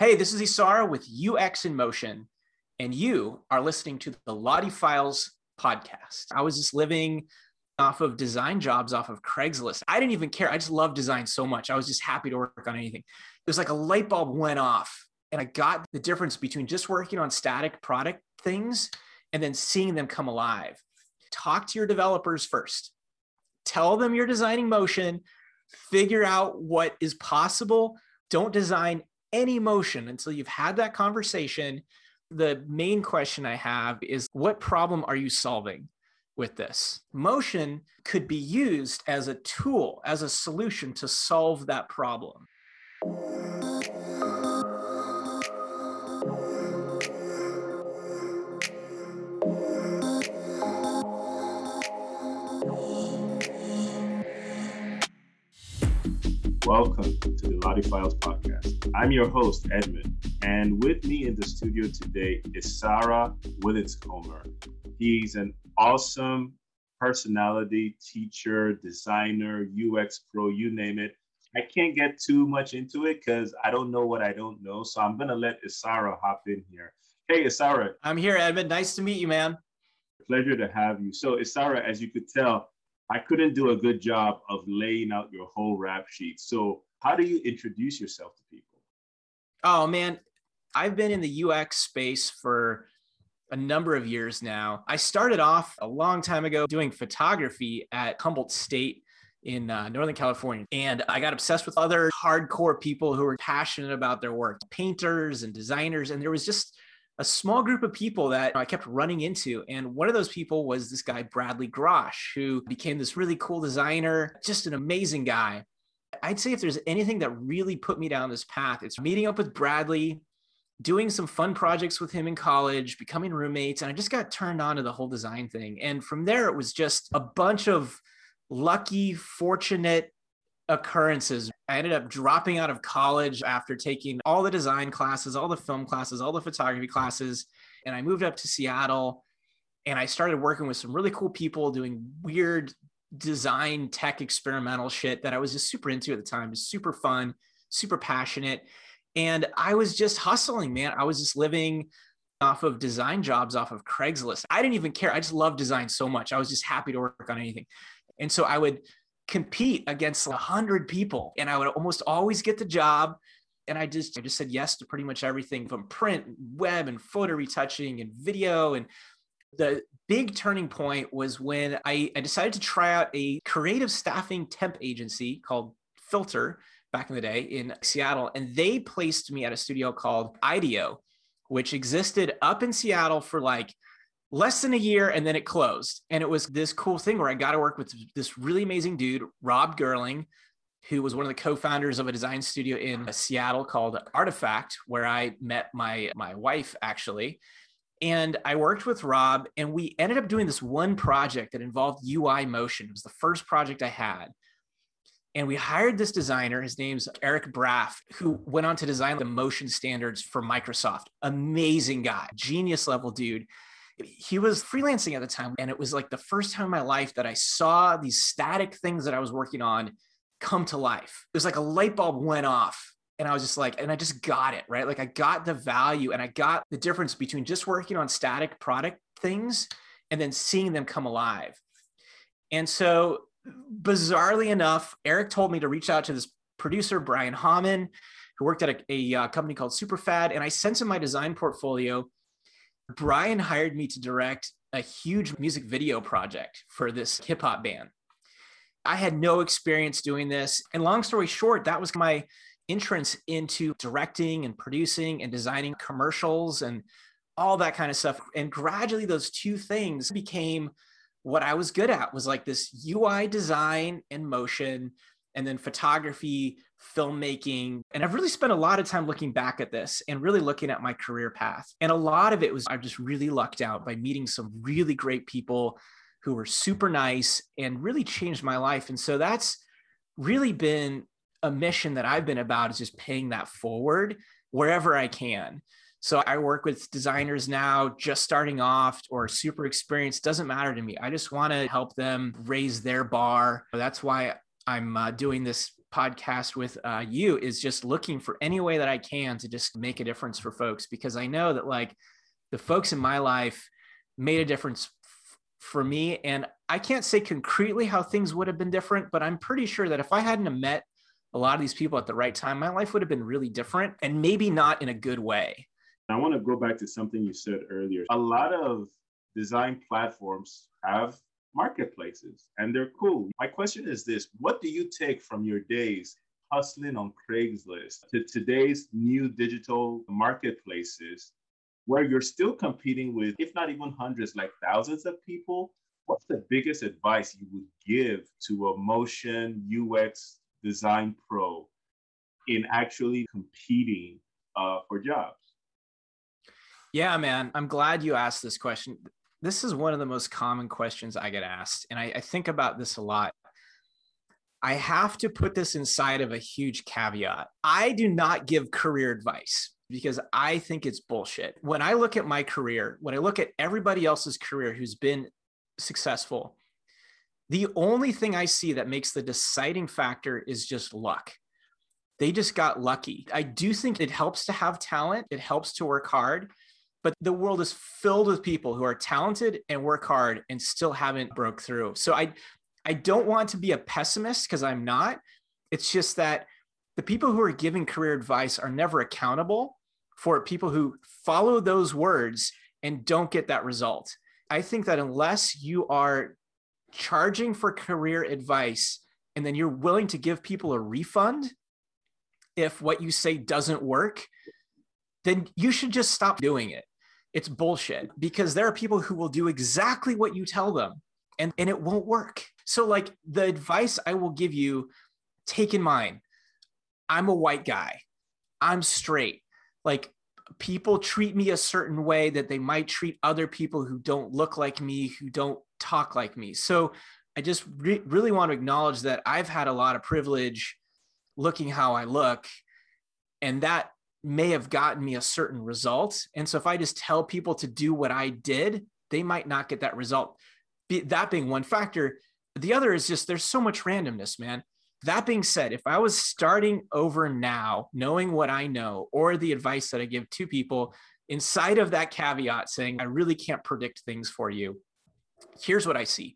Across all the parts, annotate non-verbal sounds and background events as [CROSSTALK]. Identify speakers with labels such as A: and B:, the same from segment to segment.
A: Hey, this is Issara with UX in Motion, and you are listening to the LottieFiles podcast. I was just living off of design jobs off of Craigslist. I didn't even care. I just love design so much. I was just happy to work on anything. It was like a light bulb went off, and I got the difference between just working on static product things and then seeing them come alive. Talk to your developers first. Tell them you're designing motion, figure out what is possible. Don't design any motion until you've had that conversation. The main question I have is what problem are you solving with this? Motion could be used as a tool, as a solution to solve that problem.
B: Welcome to the LottieFiles podcast. I'm your host, Edmund, and with me in the studio today is Issara Willenskomer. He's an awesome personality, teacher, designer, UX pro, you name it. I can't get too much into it because I don't know what I don't know. So I'm going to let Issara hop in here. Hey, Issara.
A: I'm here, Edmund. Nice to meet you, man.
B: Pleasure to have you. So, Issara, as you could tell, I couldn't do a good job of laying out your whole rap sheet. So, how do you introduce yourself to people?
A: Oh, man. I've been in the UX space for a number of years now. I started off a long time ago doing photography at Humboldt State in uh, Northern California. And I got obsessed with other hardcore people who were passionate about their work, painters and designers. And there was just a small group of people that I kept running into. And one of those people was this guy, Bradley Grosh, who became this really cool designer, just an amazing guy. I'd say if there's anything that really put me down this path, it's meeting up with Bradley, doing some fun projects with him in college, becoming roommates. And I just got turned on to the whole design thing. And from there, it was just a bunch of lucky, fortunate occurrences. I ended up dropping out of college after taking all the design classes, all the film classes, all the photography classes. And I moved up to Seattle and I started working with some really cool people doing weird design tech experimental shit that I was just super into at the time. It was super fun, super passionate. And I was just hustling, man. I was just living off of design jobs off of Craigslist. I didn't even care. I just love design so much. I was just happy to work on anything. And so I would compete against a hundred people and I would almost always get the job. And I just, I just said yes to pretty much everything from print, web and photo retouching and video. And the big turning point was when I, I decided to try out a creative staffing temp agency called Filter back in the day in Seattle. And they placed me at a studio called IDEO, which existed up in Seattle for like less than a year and then it closed. And it was this cool thing where I got to work with this really amazing dude, Rob Girling, who was one of the co-founders of a design studio in Seattle called Artefact, where I met my my wife actually. And I worked with Rob and we ended up doing this one project that involved UI motion. It was the first project I had. And we hired this designer. His name's Eric Braff, who went on to design the motion standards for Microsoft. Amazing guy, genius level dude he was freelancing at the time and it was like the first time in my life that i saw these static things that i was working on come to life. It was like a light bulb went off and i was just like and i just got it right? Like i got the value and i got the difference between just working on static product things and then seeing them come alive. And so bizarrely enough eric told me to reach out to this producer brian Hamann, who worked at a, a uh, company called superfad and i sent him my design portfolio Brian hired me to direct a huge music video project for this hip hop band. I had no experience doing this. And long story short, that was my entrance into directing and producing and designing commercials and all that kind of stuff. And gradually those two things became what I was good at was like this UI design and motion and then photography, filmmaking. And I've really spent a lot of time looking back at this and really looking at my career path. And a lot of it was I just really lucked out by meeting some really great people who were super nice and really changed my life. And so that's really been a mission that I've been about is just paying that forward wherever I can. So I work with designers now just starting off or super experienced doesn't matter to me. I just want to help them raise their bar. That's why I'm uh, doing this podcast with uh, you is just looking for any way that I can to just make a difference for folks because I know that like the folks in my life made a difference f- for me. And I can't say concretely how things would have been different, but I'm pretty sure that if I hadn't met a lot of these people at the right time, my life would have been really different and maybe not in a good way.
B: I want to go back to something you said earlier. A lot of design platforms have marketplaces and they're cool. My question is this What do you take from your days hustling on Craigslist to today's new digital marketplaces where you're still competing with, if not even hundreds, like thousands of people? What's the biggest advice you would give to a motion UX design pro in actually competing uh, for jobs?
A: Yeah, man. I'm glad you asked this question. This is one of the most common questions I get asked. And I, I think about this a lot. I have to put this inside of a huge caveat. I do not give career advice because I think it's bullshit. When I look at my career, when I look at everybody else's career who's been successful, the only thing I see that makes the deciding factor is just luck. They just got lucky. I do think it helps to have talent, it helps to work hard, but the world is filled with people who are talented and work hard and still haven't broke through. So I I don't want to be a pessimist because I'm not. It's just that the people who are giving career advice are never accountable for people who follow those words and don't get that result. I think that unless you are charging for career advice and then you're willing to give people a refund if what you say doesn't work, then you should just stop doing it. It's bullshit because there are people who will do exactly what you tell them and, and it won't work. So, like the advice I will give you, take in mind I'm a white guy, I'm straight. Like people treat me a certain way that they might treat other people who don't look like me, who don't talk like me. So I just re- really want to acknowledge that I've had a lot of privilege looking how I look. And that may have gotten me a certain result. And so if I just tell people to do what I did, they might not get that result. Be, that being one factor. The other is just there's so much randomness, man. That being said, if I was starting over now, knowing what I know, or the advice that I give to people inside of that caveat saying, I really can't predict things for you, here's what I see.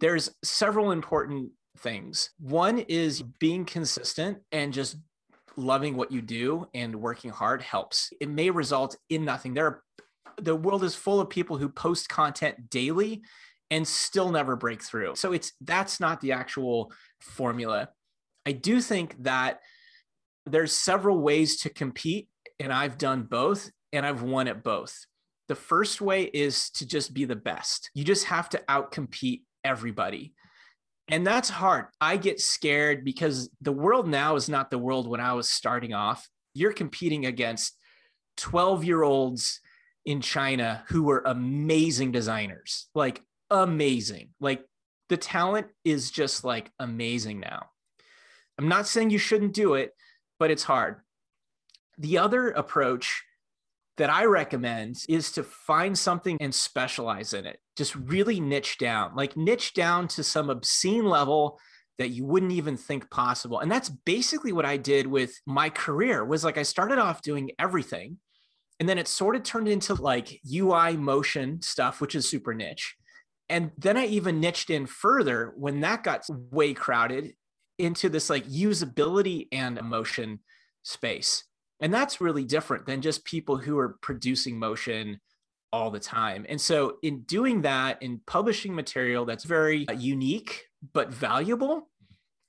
A: There's several important things. One is being consistent and just loving what you do and working hard helps. It may result in nothing. There are, the world is full of people who post content daily and still never break through. So it's that's not the actual formula. I do think that there's several ways to compete and I've done both and I've won at both. The first way is to just be the best. You just have to outcompete everybody. And that's hard. I get scared because the world now is not the world when I was starting off. You're competing against 12 year olds in China who were amazing designers, like amazing. Like the talent is just like amazing now. I'm not saying you shouldn't do it, but it's hard. The other approach that I recommend is to find something and specialize in it. Just really niche down, like niche down to some obscene level that you wouldn't even think possible. And that's basically what I did with my career was like I started off doing everything and then it sort of turned into like UI motion stuff which is super niche. And then I even niched in further when that got way crowded into this like usability and emotion space. And that's really different than just people who are producing motion all the time. And so, in doing that, in publishing material that's very uh, unique but valuable,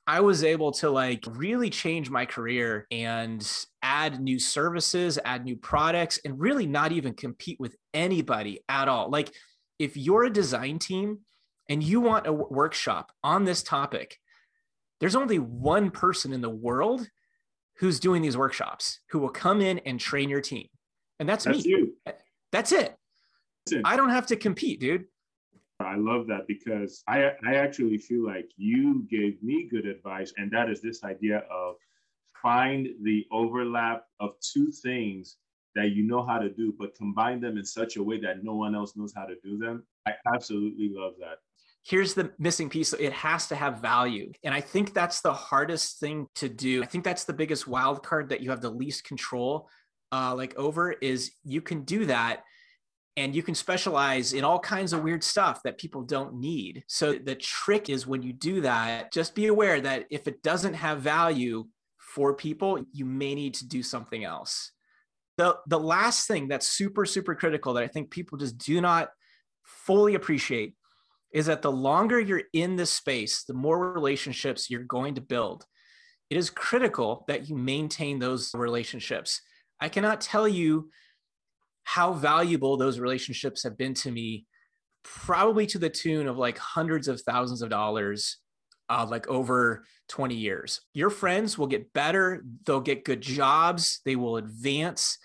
A: I was able to like really change my career and add new services, add new products, and really not even compete with anybody at all. Like, if you're a design team and you want a workshop on this topic, there's only one person in the world who's doing these workshops who will come in and train your team. And that's, that's me. You. That's it. That's it. I don't have to compete, dude.
B: I love that because I I actually feel like you gave me good advice, and that is this idea of find the overlap of two things that you know how to do, but combine them in such a way that no one else knows how to do them. I absolutely love that.
A: Here's the missing piece. It has to have value. And i think that's the hardest thing to do. I think that's the biggest wild card that you have the least control uh, like over is you can do that and you can specialize in all kinds of weird stuff that people don't need. So the trick is when you do that just be aware that if it doesn't have value for people you may need to do something else. The the last thing that's super super critical that i think people just do not fully appreciate is that the longer you're in this space, the more relationships you're going to build. It is critical that you maintain those relationships. I cannot tell you how valuable those relationships have been to me, probably to the tune of like hundreds of thousands of dollars, uh, like over 20 years. Your friends will get better, they'll get good jobs, they will advance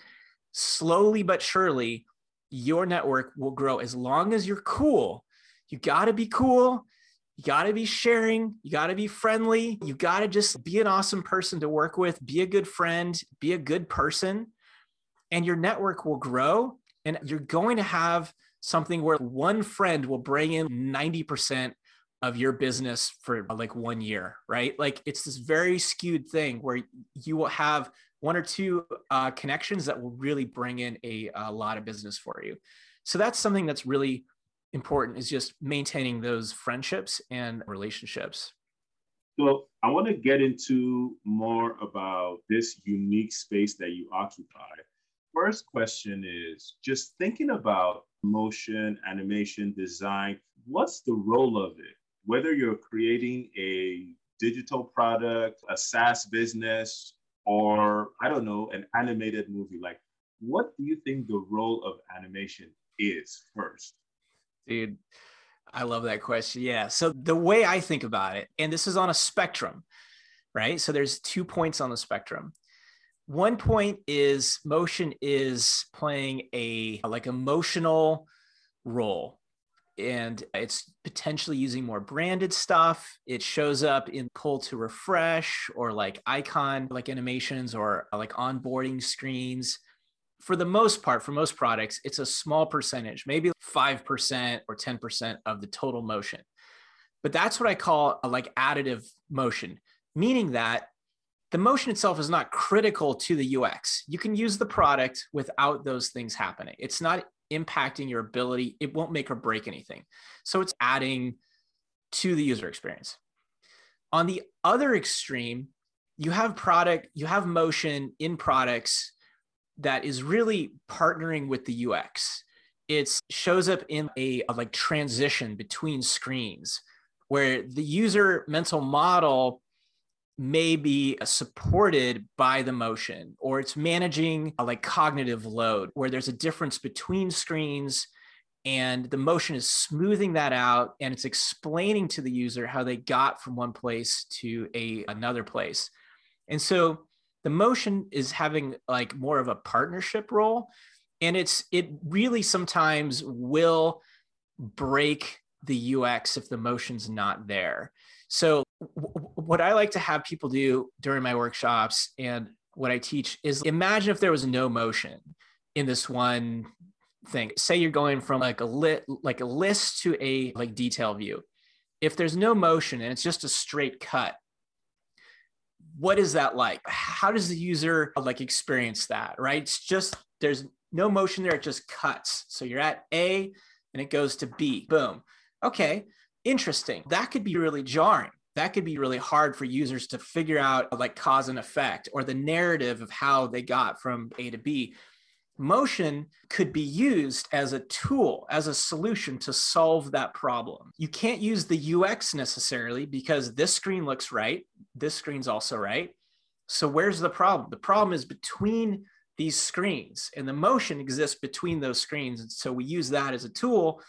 A: slowly but surely. Your network will grow as long as you're cool you got to be cool. You got to be sharing. You got to be friendly. You got to just be an awesome person to work with, be a good friend, be a good person, and your network will grow. And you're going to have something where one friend will bring in 90% of your business for like one year, right? Like it's this very skewed thing where you will have one or two uh, connections that will really bring in a, a lot of business for you. So that's something that's really important is just maintaining those friendships and relationships.
B: So I want to get into more about this unique space that you occupy. First question is just thinking about motion, animation, design, what's the role of it? Whether you're creating a digital product, a SaaS business, or I don't know, an animated movie, like what do you think the role of animation is first?
A: Dude, I love that question. Yeah. So the way I think about it, and this is on a spectrum, right? So there's two points on the spectrum. One point is motion is playing a like emotional role and it's potentially using more branded stuff. It shows up in pull to refresh or like icon like animations or like onboarding screens for the most part, for most products, it's a small percentage, maybe 5% or 10% of the total motion. But that's what I call a like additive motion, meaning that the motion itself is not critical to the UX. You can use the product without those things happening. It's not impacting your ability, it won't make or break anything. So it's adding to the user experience. On the other extreme, you have product, you have motion in products that is really partnering with the UX. It shows up in a, a like transition between screens where the user mental model may be supported by the motion or it's managing a like cognitive load where there's a difference between screens and the motion is smoothing that out and it's explaining to the user how they got from one place to a another place and so the motion is having like more of a partnership role and it's it really sometimes will break the ux if the motion's not there. So w- what i like to have people do during my workshops and what i teach is imagine if there was no motion in this one thing. Say you're going from like a lit like a list to a like detail view. If there's no motion and it's just a straight cut what is that like? How does the user like experience that right? It's just there's no motion there it just cuts. So you're at a and it goes to b boom. Okay interesting. That could be really jarring. That could be really hard for users to figure out like cause and effect or the narrative of how they got from a to b motion could be used as a tool, as a solution to solve that problem. You can't use the UX necessarily because this screen looks right, this screen's also right. So where's the problem? The problem is between these screens and the motion exists between those screens. And so we use that as a tool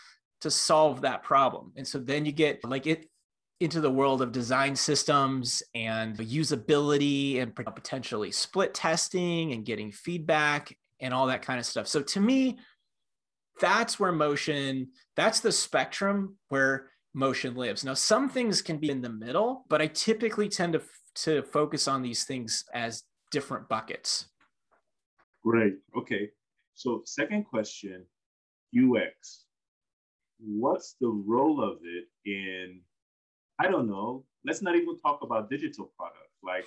A: to solve that problem. And so then you get like it into the world of design systems and usability and potentially split testing and getting feedback and all that kind of stuff. So to me, that's where motion, that's the spectrum where motion lives. Now, some things can be in the middle, but I typically tend to, to focus on these things as different buckets.
B: Great. Okay. So, second question UX. what's the role of it in, I don't know, let's not even talk about digital products. Like,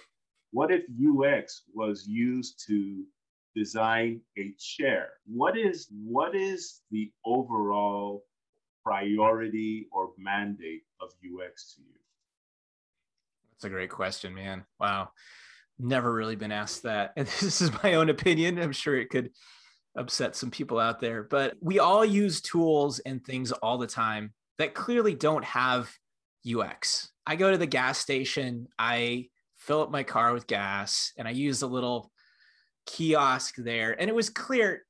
B: what if UX was used to design a chair? What is what is the overall priority or mandate of UX to you?
A: That's a great question, man. Wow. Never really been asked that. [LAUGHS] And this is my own opinion. I'm sure it could upset some people out there, but we all use tools and things all the time that clearly don't have UX. I go to the gas station, I fill up my car with gas, and I use a little kiosk there. And it was clear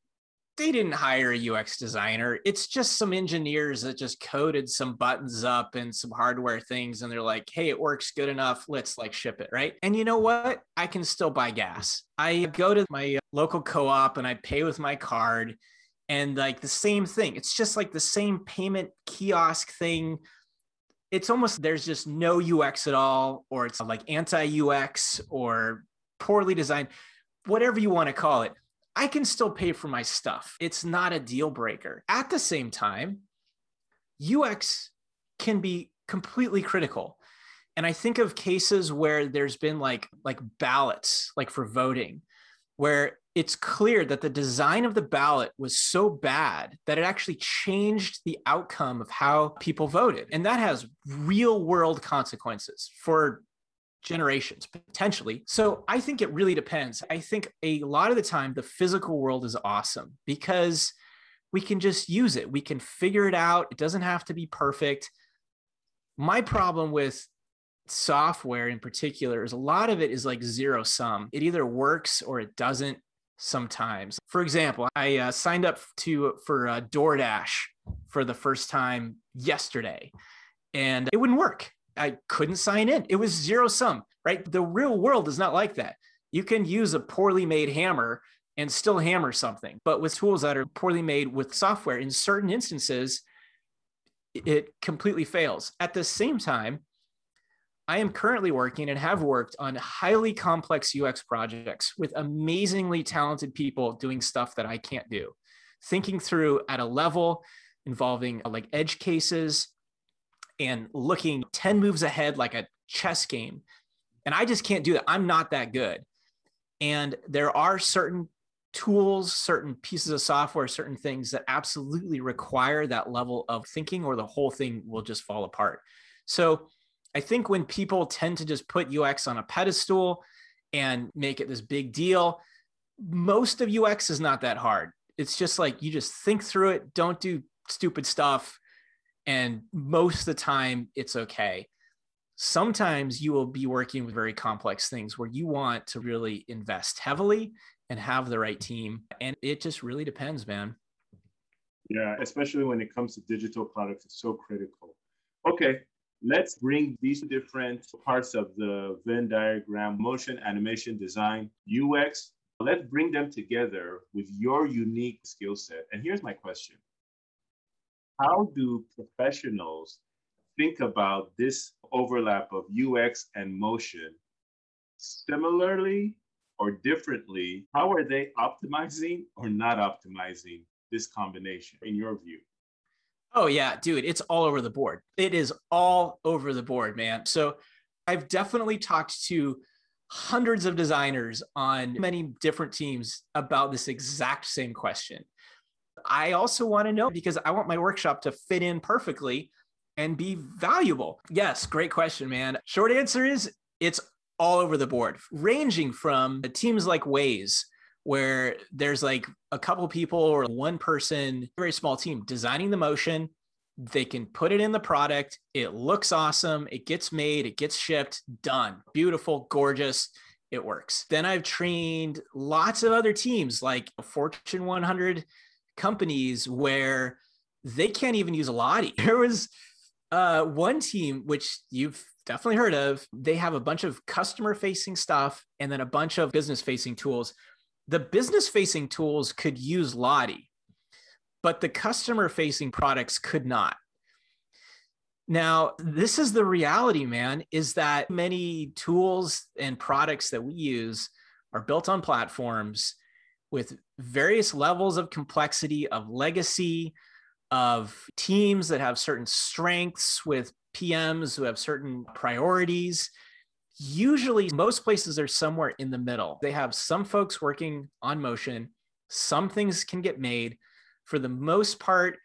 A: they didn't hire a UX designer. It's just some engineers that just coded some buttons up and some hardware things. And they're like, hey, it works good enough. Let's like ship it. Right. And you know what? I can still buy gas. I go to my uh, local co op and I pay with my card. And like the same thing, it's just like the same payment kiosk thing. It's almost there's just no UX at all, or it's like anti UX or poorly designed, whatever you want to call it I can still pay for my stuff. It's not a deal breaker. At the same time, UX can be completely critical. And I think of cases where there's been like like ballots like for voting where it's clear that the design of the ballot was so bad that it actually changed the outcome of how people voted. And that has real world consequences for generations potentially. So I think it really depends. I think a lot of the time the physical world is awesome because we can just use it. We can figure it out. It doesn't have to be perfect. My problem with software in particular is a lot of it is like zero sum. It either works or it doesn't sometimes. For example, I uh, signed up to for uh, DoorDash for the first time yesterday and it wouldn't work. I couldn't sign in. It was zero sum, right? The real world is not like that. You can use a poorly made hammer and still hammer something. But with tools that are poorly made with software, in certain instances, it completely fails. At the same time, I am currently working and have worked on highly complex UX projects with amazingly talented people doing stuff that I can't do. Thinking through at a level involving like edge cases, and looking 10 moves ahead like a chess game. And I just can't do that. I'm not that good. And there are certain tools, certain pieces of software, certain things that absolutely require that level of thinking, or the whole thing will just fall apart. So I think when people tend to just put UX on a pedestal and make it this big deal, most of UX is not that hard. It's just like you just think through it, don't do stupid stuff, and most of the time, it's okay. Sometimes you will be working with very complex things where you want to really invest heavily and have the right team. And it just really depends, man.
B: Yeah, especially when it comes to digital products, it's so critical. Okay, let's bring these different parts of the Venn diagram motion, animation, design, UX. Let's bring them together with your unique skill set. And here's my question how do professionals think about this overlap of UX and motion similarly or differently? How are they optimizing or not optimizing this combination in your view?
A: Oh, yeah, dude, it's all over the board. It is all over the board, man. So I've definitely talked to hundreds of designers on many different teams about this exact same question. I also want to know because I want my workshop to fit in perfectly and be valuable. Yes, great question, man. Short answer is it's all over the board, ranging from teams like Waze, where there's like a couple people or one person, very small team designing the motion. They can put it in the product. It looks awesome. It gets made, it gets shipped, done. Beautiful, gorgeous. It works. Then I've trained lots of other teams like Fortune 100 companies where they can't even use a Lottie. [LAUGHS] There was uh, one team, which you've definitely heard of, they have a bunch of customer facing stuff and then a bunch of business facing tools. The business facing tools could use Lottie, but the customer facing products could not. Now, this is the reality, man, is that many tools and products that we use are built on platforms with various levels of complexity, of legacy, of teams that have certain strengths with PMs who have certain priorities. Usually, most places are somewhere in the middle. They have some folks working on motion, some things can get made. For the most part,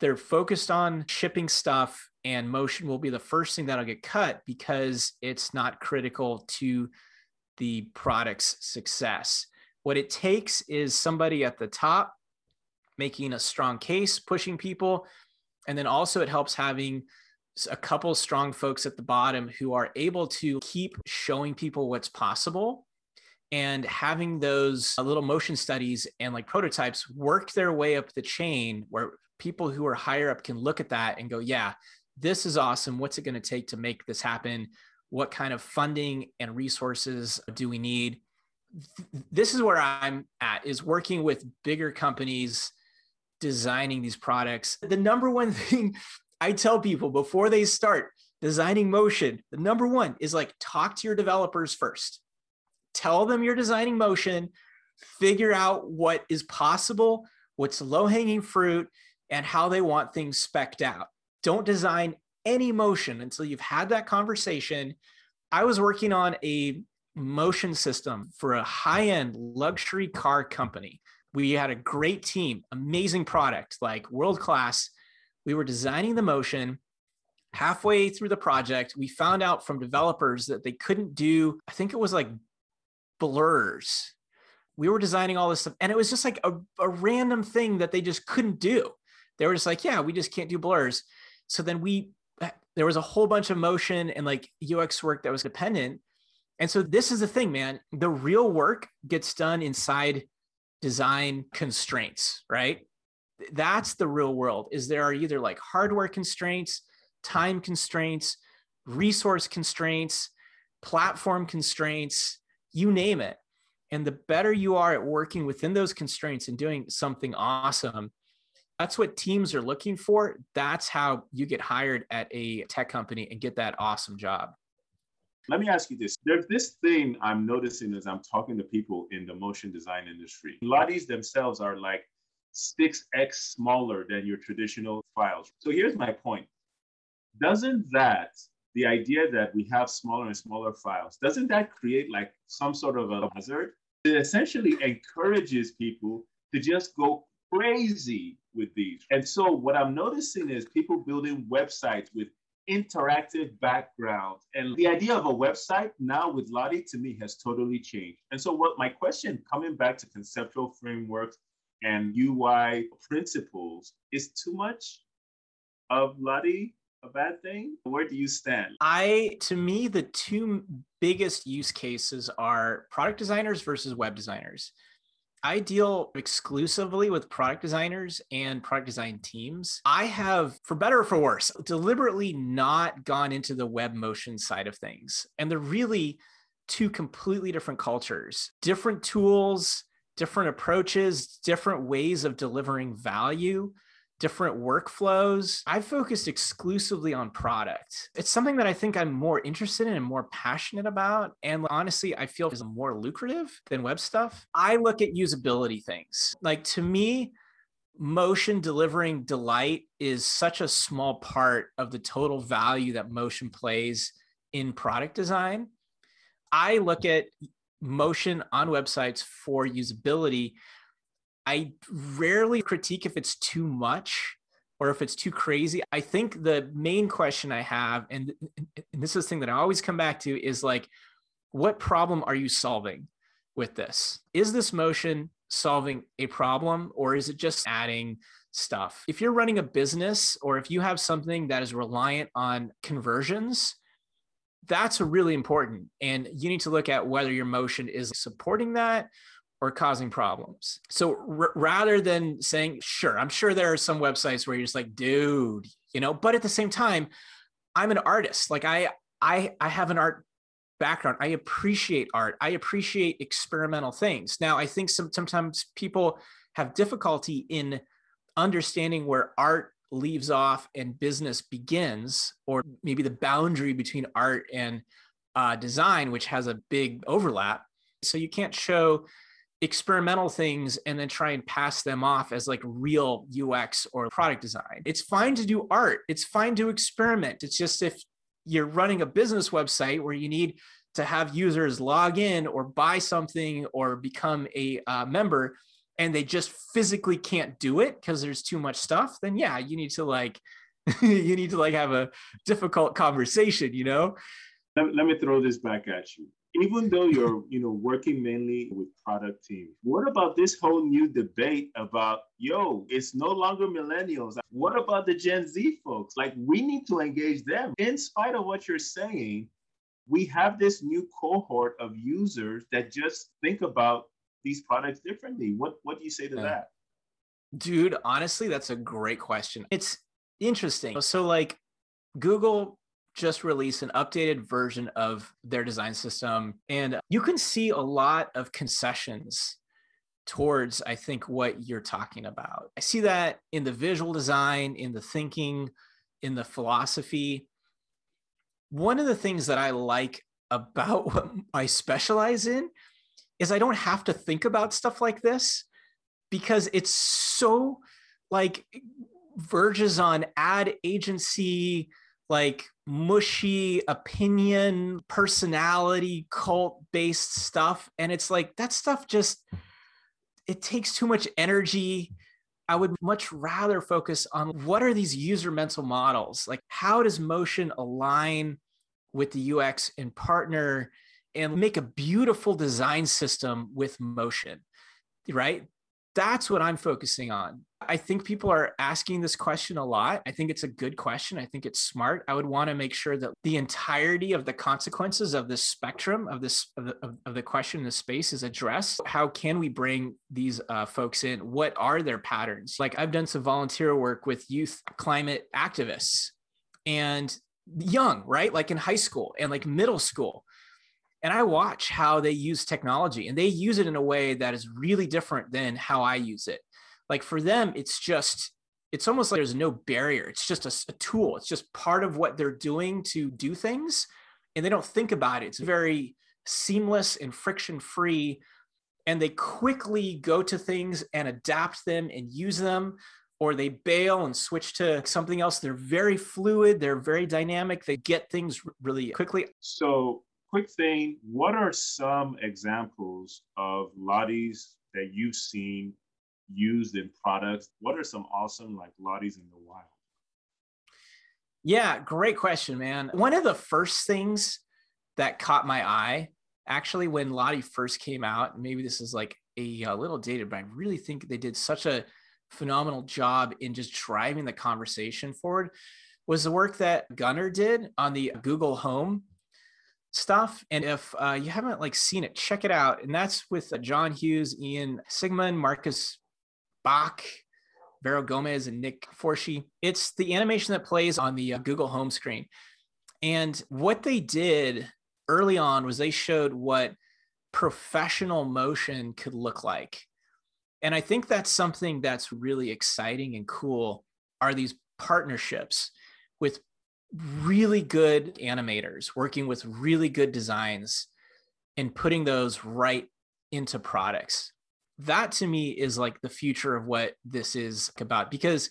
A: they're focused on shipping stuff, and motion will be the first thing that'll get cut because it's not critical to the product's success. What it takes is somebody at the top making a strong case, pushing people. And then also, it helps having a couple strong folks at the bottom who are able to keep showing people what's possible and having those uh, little motion studies and like prototypes work their way up the chain where people who are higher up can look at that and go, yeah, this is awesome. What's it going to take to make this happen? What kind of funding and resources do we need? This is where I'm at is working with bigger companies designing these products. The number one [LAUGHS] thing I tell people before they start designing motion, the number one is like talk to your developers first. Tell them you're designing motion, figure out what is possible, what's low hanging fruit, and how they want things specked out. Don't design any motion until you've had that conversation. I was working on a motion system for a high end luxury car company. We had a great team, amazing product, like world class. We were designing the motion. Halfway through the project, we found out from developers that they couldn't do, I think it was like blurs. We were designing all this stuff, and it was just like a, a random thing that they just couldn't do. They were just like, yeah, we just can't do blurs. So then we, there was a whole bunch of motion and like UX work that was dependent. And so this is the thing, man. The real work gets done inside design constraints, right? That's the real world. Is there are either like hardware constraints, time constraints, resource constraints, platform constraints, you name it. And the better you are at working within those constraints and doing something awesome, that's what teams are looking for. That's how you get hired at a tech company and get that awesome job.
B: Let me ask you this. There's this thing I'm noticing as I'm talking to people in the motion design industry. Lotties themselves are like 6x smaller than your traditional files. So here's my point. Doesn't that, the idea that we have smaller and smaller files, doesn't that create like some sort of a hazard? It essentially encourages people to just go crazy with these. And so what I'm noticing is people building websites with interactive background. And the idea of a website now with Lottie to me has totally changed. And so what my question coming back to conceptual frameworks and UI principles is too much of Lottie a bad thing? Where do you stand?
A: I to me the two biggest use cases are product designers versus web designers. I deal exclusively with product designers and product design teams. I have, for better or for worse, deliberately not gone into the web motion side of things. And they're really two completely different cultures, different tools, different approaches, different ways of delivering value different workflows. I focused exclusively on product. It's something that I think I'm more interested in and more passionate about. And honestly, I feel is more lucrative than web stuff. I look at usability things. Like to me, motion delivering delight is such a small part of the total value that motion plays in product design. I look at motion on websites for usability I rarely critique if it's too much or if it's too crazy. I think the main question I have, and, and this is the thing that I always come back to, is like, what problem are you solving with this? Is this motion solving a problem or is it just adding stuff? If you're running a business or if you have something that is reliant on conversions, that's really important. And you need to look at whether your motion is supporting that or causing problems. So r- rather than saying, sure, I'm sure there are some websites where you're just like, dude, you know, but at the same time, I'm an artist. Like I, I, I have an art background. I appreciate art. I appreciate experimental things. Now, I think some, sometimes people have difficulty in understanding where art leaves off and business begins, or maybe the boundary between art and uh, design, which has a big overlap. So you can't show experimental things and then try and pass them off as like real UX or product design. It's fine to do art. It's fine to experiment. It's just if you're running a business website where you need to have users log in or buy something or become a uh, member and they just physically can't do it because there's too much stuff, then yeah, you need to like [LAUGHS] you need to like have a difficult conversation, you know?
B: Let, let me throw this back at you even though you're you know working mainly with product teams what about this whole new debate about yo it's no longer millennials. What about the gen z folks? Like we need to engage them. In spite of what you're saying we have this new cohort of users that just think about these products differently. What what do you say to yeah. that?
A: Dude honestly that's a great question. It's interesting. So like google just released an updated version of their design system. And you can see a lot of concessions towards, I think, what you're talking about. I see that in the visual design, in the thinking, in the philosophy. One of the things that I like about [LAUGHS] what I specialize in is I don't have to think about stuff like this because it's so like verges on ad agency like mushy opinion, personality, cult based stuff. And it's like that stuff just, it takes too much energy. I would much rather focus on what are these user mental models? Like, how does motion align with the UX and partner and make a beautiful design system with motion, right? That's what I'm focusing on. I think people are asking this question a lot. I think it's a good question. I think it's smart. I would want to make sure that the entirety of the consequences of this spectrum of this of the, of the question the space is addressed. How can we bring these uh, folks in? What are their patterns? Like I've done some volunteer work with youth climate activists and young, right? Like in high school and like middle school and I watch how they use technology and they use it in a way that is really different than how I use it. Like for them, it's just, it's almost like there's no barrier. It's just a, a tool. It's just part of what they're doing to do things. And they don't think about it. It's very seamless and friction free. And they quickly go to things and adapt them and use them or they bail and switch to something else. They're very fluid, they're very dynamic, they get things really quickly.
B: So, quick thing what are some examples of Lotties that you've seen used in products? What are some awesome like Lotties in the wild?
A: Yeah, great question, man. One of the first things that caught my eye actually when Lottie first came out, maybe this is like a, a little dated, but I really think they did such a phenomenal job in just driving the conversation forward was the work that gunner did on the Google Home stuff. And if uh, you haven't like seen it, check it out. And that's with uh, John Hughes, Ian Sigmund, Marcus Bach, Vero Gomez, and Nick Forshee. It's the animation that plays on the uh, Google home screen. And what they did early on was they showed what professional motion could look like. And I think that's something that's really exciting and cool are these partnerships with really good animators working with really good designs and putting those right into products. That to me is like the future of what this is about because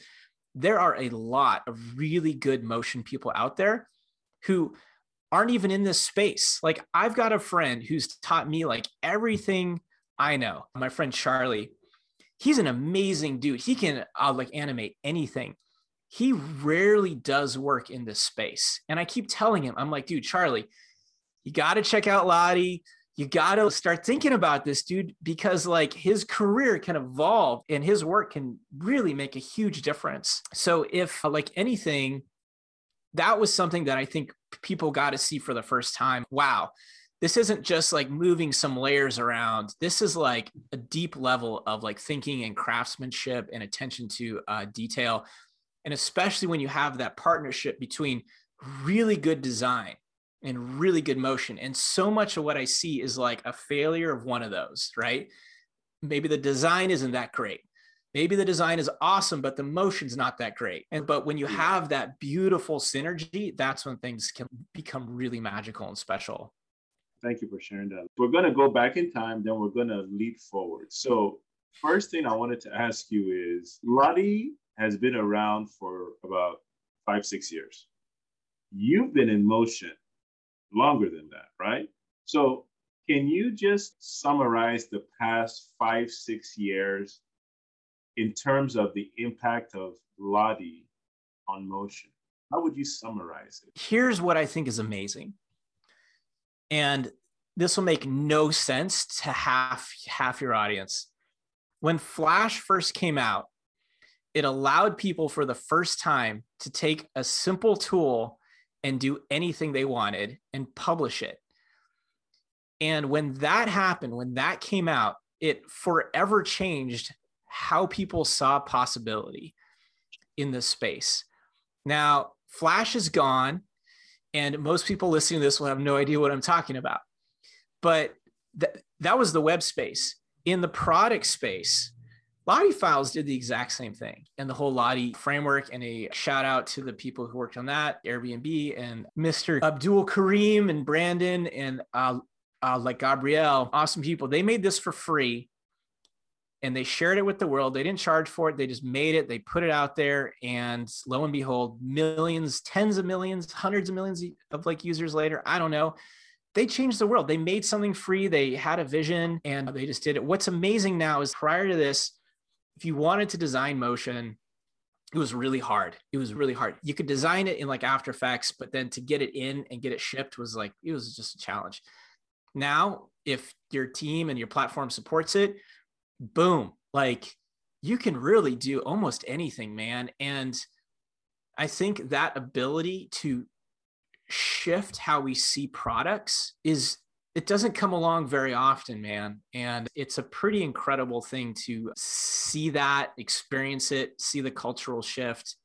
A: there are a lot of really good motion people out there who aren't even in this space. Like I've got a friend who's taught me like everything I know. My friend Charlie, he's an amazing dude. He can uh, like animate anything he rarely does work in this space. And I keep telling him, I'm like, dude, Charlie, you got to check out Lottie. You got to start thinking about this, dude, because like his career can evolve and his work can really make a huge difference. So, if like anything, that was something that I think people got to see for the first time. Wow, this isn't just like moving some layers around. This is like a deep level of like thinking and craftsmanship and attention to uh, detail and especially when you have that partnership between really good design and really good motion. And so much of what I see is like a failure of one of those, right? Maybe the design isn't that great. Maybe the design is awesome, but the motion's not that great. And but when you have that beautiful synergy, that's when things can become really magical and special.
B: Thank you for sharing that. We're going to go back in time, then we're going to leap forward. So, first thing I wanted to ask you is Lottie has been around for about five, six years. You've been in motion longer than that, right? So, can you just summarize the past five, six years in terms of the impact of Lottie on motion? How would you summarize it?
A: Here's what I think is amazing. And this will make no sense to half half your audience. When Flash first came out, it allowed people for the first time to take a simple tool and do anything they wanted and publish it. And when that happened, when that came out, it forever changed how people saw possibility in this space. Now, Flash is gone, and most people listening to this will have no idea what I'm talking about. But th- that was the web space. In the product space, LottieFiles did the exact same thing and the whole Lottie framework. And a shout out to the people who worked on that Airbnb and Mr. Abdul Karim and Brandon and uh, uh, like Gabriel, awesome people. They made this for free and they shared it with the world. They didn't charge for it. They just made it. They put it out there, and lo and behold, millions, tens of millions, hundreds of millions of like users later. I don't know. They changed the world. They made something free. They had a vision, and they just did it. What's amazing now is prior to this, if you wanted to design motion, it was really hard. It was really hard. You could design it in like After Effects, but then to get it in and get it shipped was like it was just a challenge. Now, if your team and your platform supports it, boom, like you can really do almost anything, man. And I think that ability to shift how we see products is it doesn't come along very often, man. And it's a pretty incredible thing to see that, experience it, see the cultural shift,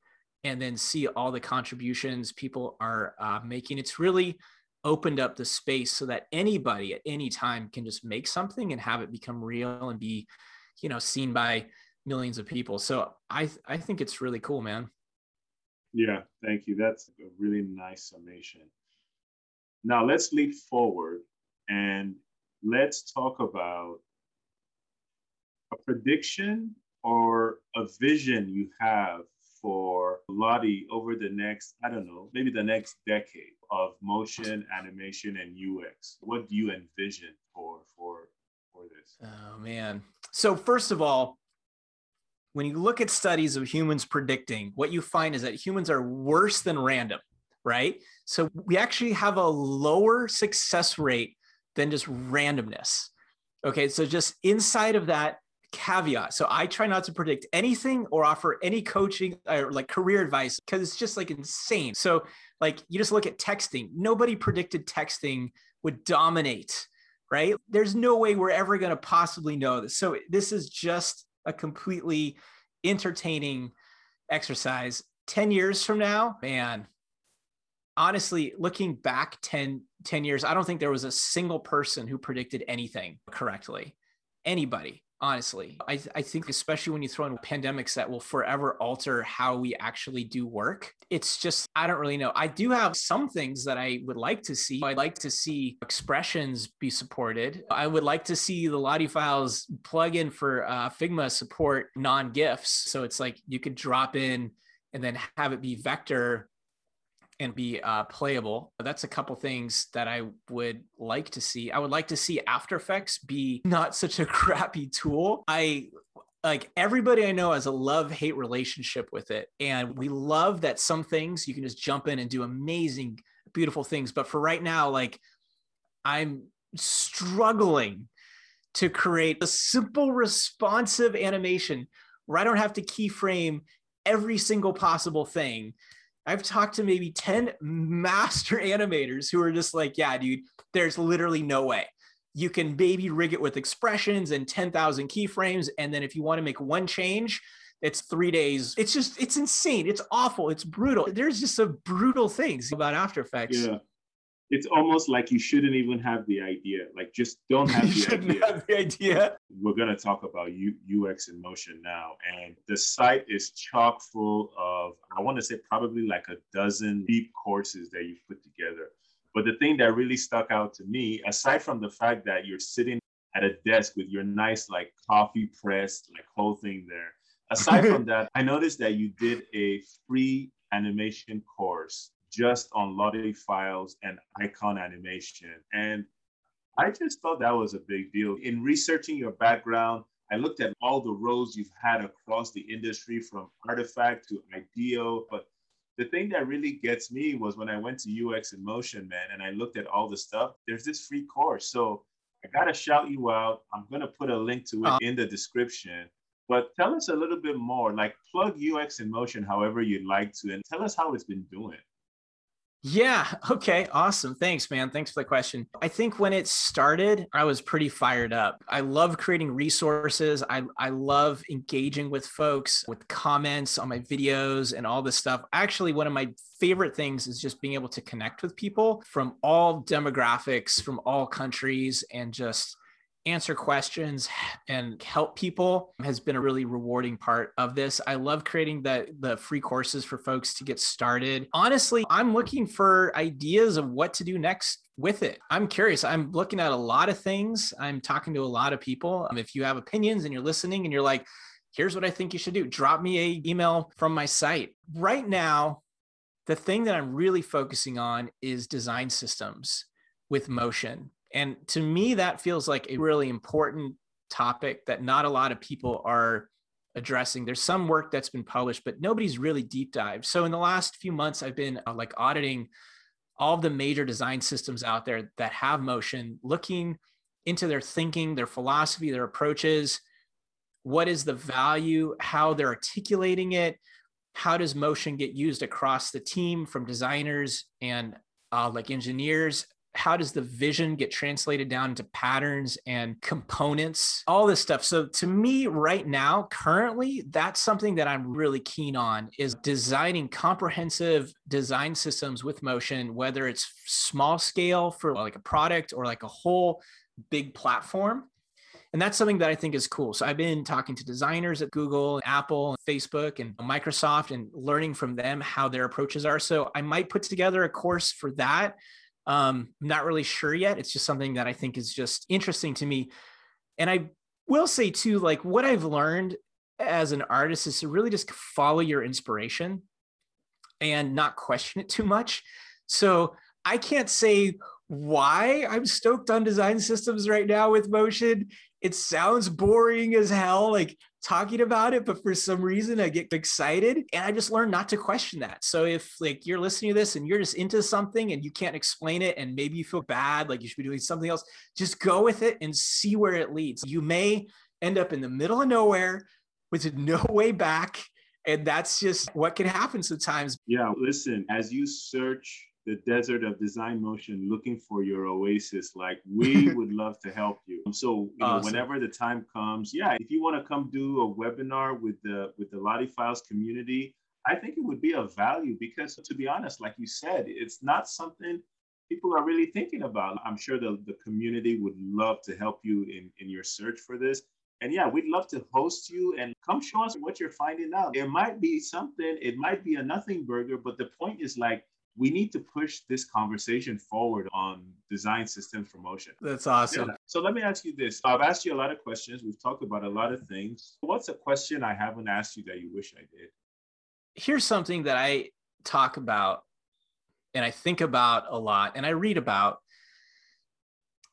A: and then see all the contributions people are uh, making. It's really opened up the space so that anybody at any time can just make something and have it become real and be you know seen by millions of people so i i think it's really cool man
B: yeah thank you that's a really nice summation now let's leap forward and let's talk about a prediction or a vision you have for Lottie over the next, I don't know, maybe the next decade of motion, animation, and UX? What do you envision for for for this?
A: Oh man. So first of all, when you look at studies of humans predicting, what you find is that humans are worse than random, right? So we actually have a lower success rate than just randomness. Okay, so just inside of that caveat. So I try not to predict anything or offer any coaching or like career advice because it's just like insane. So like you just look at texting. Nobody predicted texting would dominate, right? There's no way we're ever going to possibly know this. So this is just a completely entertaining exercise. 10 years from now, man, honestly, looking back 10, 10 years, I don't think there was a single person who predicted anything correctly. Anybody honestly. I, I think, especially when you throw in pandemics that will forever alter how we actually do work, it's just, I don't really know. I do have some things that I would like to see. I'd like to see expressions be supported. I would like to see the LottieFiles plug-in for uh, Figma support non GIFs. So it's like you could drop in and then have it be vector and be uh, playable. That's a couple things that I would like to see. I would like to see After Effects be not such a [LAUGHS] crappy tool. I like everybody I know has a love hate relationship with it. And we love that some things you can just jump in and do amazing, beautiful things. But for right now, like I'm struggling to create a simple, responsive animation where I don't have to keyframe every single possible thing I've talked to maybe 10 master animators who are just like, yeah, dude, there's literally no way. You can baby rig it with expressions and 10,000 keyframes. And then if you want to make one change, it's three days. It's just, it's insane. It's awful. It's brutal. There's just some brutal things about After Effects.
B: Yeah it's almost like you shouldn't even have the idea. Like just don't have [LAUGHS] the idea.
A: Have the idea.
B: We're gonna talk about U- UX in motion now, and the site is chock full of I want to say probably like a dozen deep courses that you've put together. But the thing that really stuck out to me, aside from the fact that you're sitting at a desk with your nice like coffee press, like whole thing there. Aside [LAUGHS] from that, I noticed that you did a free animation course just on LottieFiles and icon animation. And I just thought that was a big deal. In researching your background, I looked at all the roles you've had across the industry from Artefact to IDEO. But the thing that really gets me was when I went to UX in Motion, man, and I looked at all the stuff, there's this free course. So I got to shout you out. I'm going to put a link to it uh, in the description. But tell us a little bit more, like plug UX in Motion however you'd like to, and tell us how it's been doing.
A: Yeah. [LAUGHS] Okay. Awesome. Thanks, man. Thanks for the question. I think when it started, I was pretty fired up. I love creating resources. I, I love engaging with folks with comments on my videos and all this stuff. Actually, one of my favorite things is just being able to connect with people from all demographics, from all countries, and just answer questions and help people has been a really rewarding part of this. I love creating the the free courses for folks to get started. Honestly, I'm looking for ideas of what to do next with it. I'm curious. I'm looking at a lot of things. I'm talking to a lot of people. Um, if you have opinions and you're listening and you're like, here's what I think you should do, drop me a email from my site. Right now, the thing that I'm really focusing on is design systems with motion and to me, that feels like a really important topic that not a lot of people are addressing. There's some work that's been published, but nobody's really deep dive. So in the last few months, I've been uh, like auditing all the major design systems out there that have motion, looking into their thinking, their philosophy, their approaches. What is the value? How they're articulating it? How does motion get used across the team from designers and uh, like engineers how does the vision get translated down into patterns and components all this stuff so to me right now currently that's something that i'm really keen on is designing comprehensive design systems with motion whether it's small scale for like a product or like a whole big platform and that's something that I think is cool. So I've been talking to designers at Google, Apple, Facebook, and Microsoft and learning from them how their approaches are. So I might put together a course for that um, I'm not really sure yet. It's just something that I think is just interesting to me. And I will say too, like what I've learned as an artist is to really just follow your inspiration and not question it too much. So I can't say why I'm stoked on design systems right now with motion. It sounds boring as hell. Like talking about it, but for some reason I get excited and I just learn not to question that. So if like you're listening to this and you're just into something and you can't explain it and maybe you feel bad, like you should be doing something else, just go with it and see where it leads. You may end up in the middle of nowhere with [LAUGHS] no way back. And that's just what can happen sometimes.
B: Yeah, listen, as you search the desert of design motion looking for your oasis like [LAUGHS] we would love to help you. So you know whenever the time comes yeah if you want to come do a webinar with the with the LottieFiles community i think it would be of value because to be honest like you said it's not something people are really thinking about. I'm sure the, the community would love to help you in in your search for this. And yeah, we'd love to host you and come show us what you're finding out. It might be something, it might be a nothing burger, but the point is like we need to push this conversation forward on design systems for motion.
A: That's awesome. Yeah.
B: So let me ask you this. I've asked you a lot of questions. We've talked about a lot of things. What's a question I haven't asked you that you wish I did?
A: Here's something that I talk about and I think about a lot and I read about,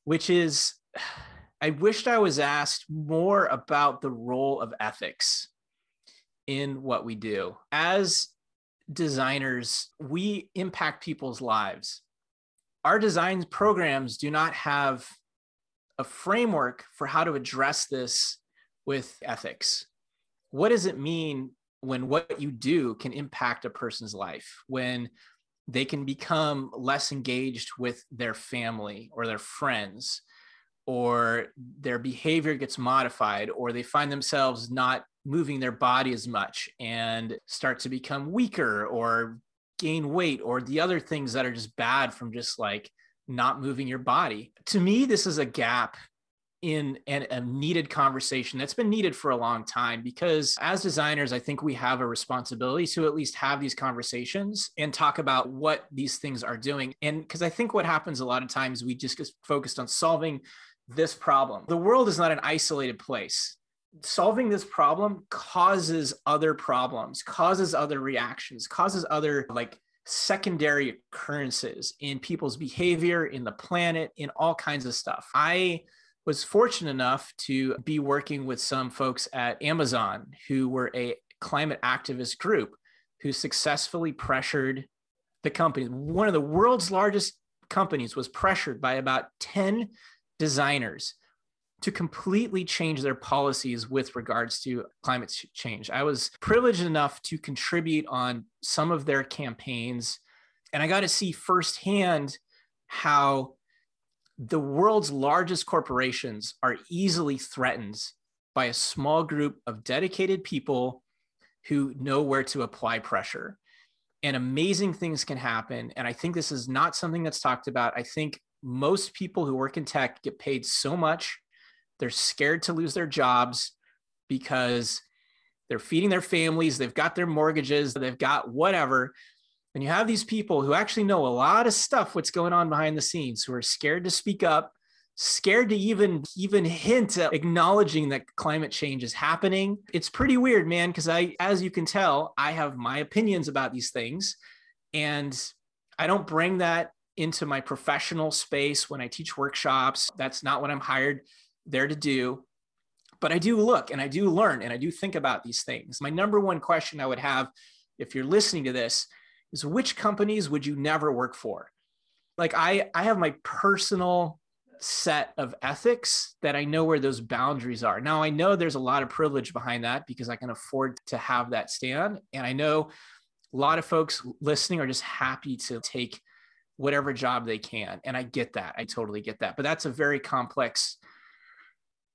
A: which is [SIGHS] I wished I was asked more about the role of ethics in what we do. As designers, we impact people's lives. Our design programs do not have a framework for how to address this with ethics. What does it mean when what you do can impact a person's life? When they can become less engaged with their family or their friends, or their behavior gets modified, or they find themselves not moving their body as much and start to become weaker or gain weight or the other things that are just bad from just like not moving your body. To me, this is a gap in an, a needed conversation that's been needed for a long time because as designers i think we have a responsibility to at least have these conversations and talk about what these things are doing. And because i think what happens a lot of times we just get focused on solving this problem. The world is not an isolated place solving this problem causes other problems causes other reactions causes other like secondary occurrences in people's behavior in the planet in all kinds of stuff i was fortunate enough to be working with some folks at Amazon who were a climate activist group who successfully pressured the company. One of the world's largest companies was pressured by about 10 designers to completely change their policies with regards to climate change. I was privileged enough to contribute on some of their campaigns, and I got to see firsthand how the world's largest corporations are easily threatened by a small group of dedicated people who know where to apply pressure. And amazing things can happen. And I think this is not something that's talked about. I think most people who work in tech get paid so much, they're scared to lose their jobs because they're feeding their families, they've got their mortgages, they've got whatever. And you have these people who actually know a lot of stuff what's going on behind the scenes who are scared to speak up scared to even even hint at acknowledging that climate change is happening. It's pretty weird man because i as you can tell i have my opinions about these things. And i don't bring that into my professional space when i teach workshops. That's not what i'm hired there to do but i do look and i do learn and i do think about these things my number one question i would have if you're listening to this is which companies would you never work for? Like I, I have my personal set of ethics that I know where those boundaries are. Now I know there's a lot of privilege behind that because I can afford to have that stand. And I know a lot of folks listening are just happy to take whatever job they can. And I get that. I totally get that. But that's a very complex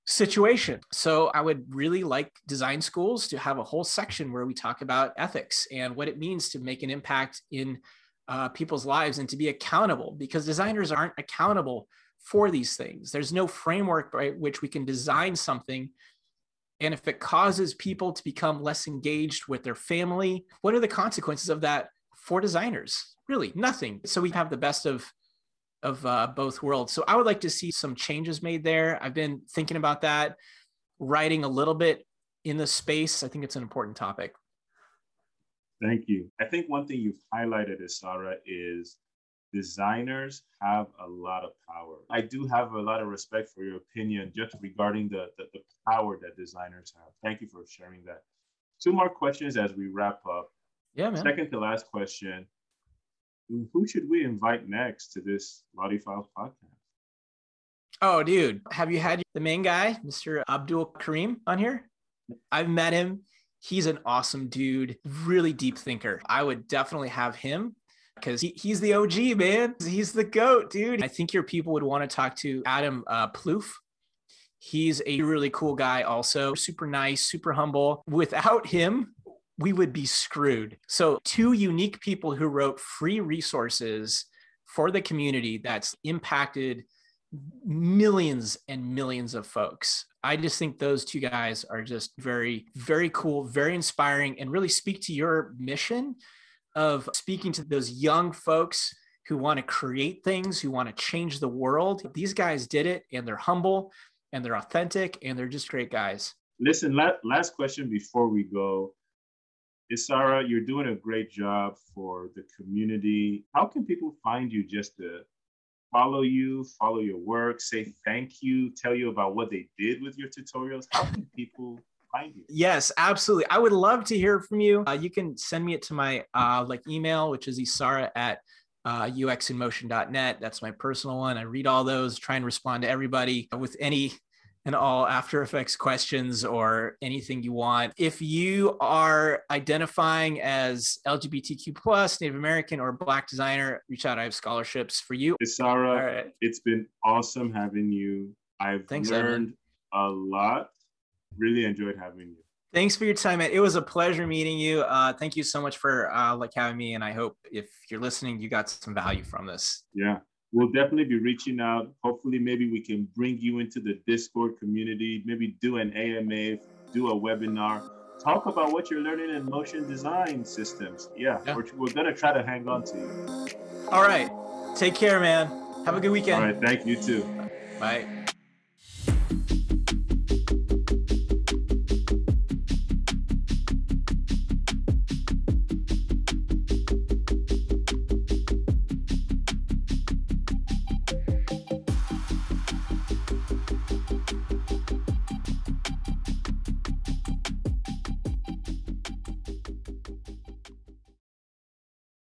A: situation. So I would really like design schools to have a whole section where we talk about ethics and what it means to make an impact in uh, people's lives and to be accountable because designers aren't accountable for these things. There's no framework by which we can design something. And if it causes people to become less engaged with their family, what are the consequences of that for designers? Really, nothing. So we have the best of of uh, both worlds. So I would like to see some changes made there. I've been thinking about that, writing a little bit in the space. I think it's an important topic.
B: Thank you. I think one thing you've highlighted, Issara, is designers have a lot of power. I do have a lot of respect for your opinion just regarding the, the, the power that designers have. Thank you for sharing that. Two more questions as we wrap up.
A: Yeah, man.
B: Second to last question who should we invite next to this LottieFiles podcast?
A: Oh, dude, have you had the main guy, Mr. Abdul Karim, on here? I've met him. He's an awesome dude, really deep thinker. I would definitely have him because he, he's the OG, man. He's the GOAT, dude. I think your people would want to talk to Adam uh, Plouff. He's a really cool guy, also super nice, super humble. Without him, we would be screwed. So, two unique people who wrote free resources for the community that's impacted millions and millions of folks. I just think those two guys are just very, very cool, very inspiring, and really speak to your mission of speaking to those young folks who want to create things, who want to change the world. These guys did it, and they're humble and they're authentic and they're just great guys.
B: Listen, last question before we go. Issara, you're doing a great job for the community. How can people find you just to follow you, follow your work, say thank you, tell you about what they did with your tutorials? How can people find you?
A: Yes, absolutely. I would love to hear from you. Uh, you can send me it to my uh, like email, which is issara at uh, uxinmotion.net. That's my personal one. I read all those, try and respond to everybody with any and all After Effects questions or anything you want. If you are identifying as LGBTQ plus, Native American, or Black designer, reach out. I have scholarships for you.
B: Sarah, right. it's been awesome having you. I've Thanks, learned Evan. a lot. Really enjoyed having you.
A: Thanks for your time, man. It was a pleasure meeting you. Uh, thank you so much for uh, like having me, and I hope if you're listening, you got some value from this.
B: Yeah, we'll definitely be reaching out. Hopefully, maybe we can bring you into the Discord community, maybe do an AMA, do a webinar, talk about what you're learning in motion design systems. Yeah, yeah. We're, we're going to try to hang on to you.
A: All right. Take care, man. Have a good weekend.
B: All right. Thank you too.
A: Bye.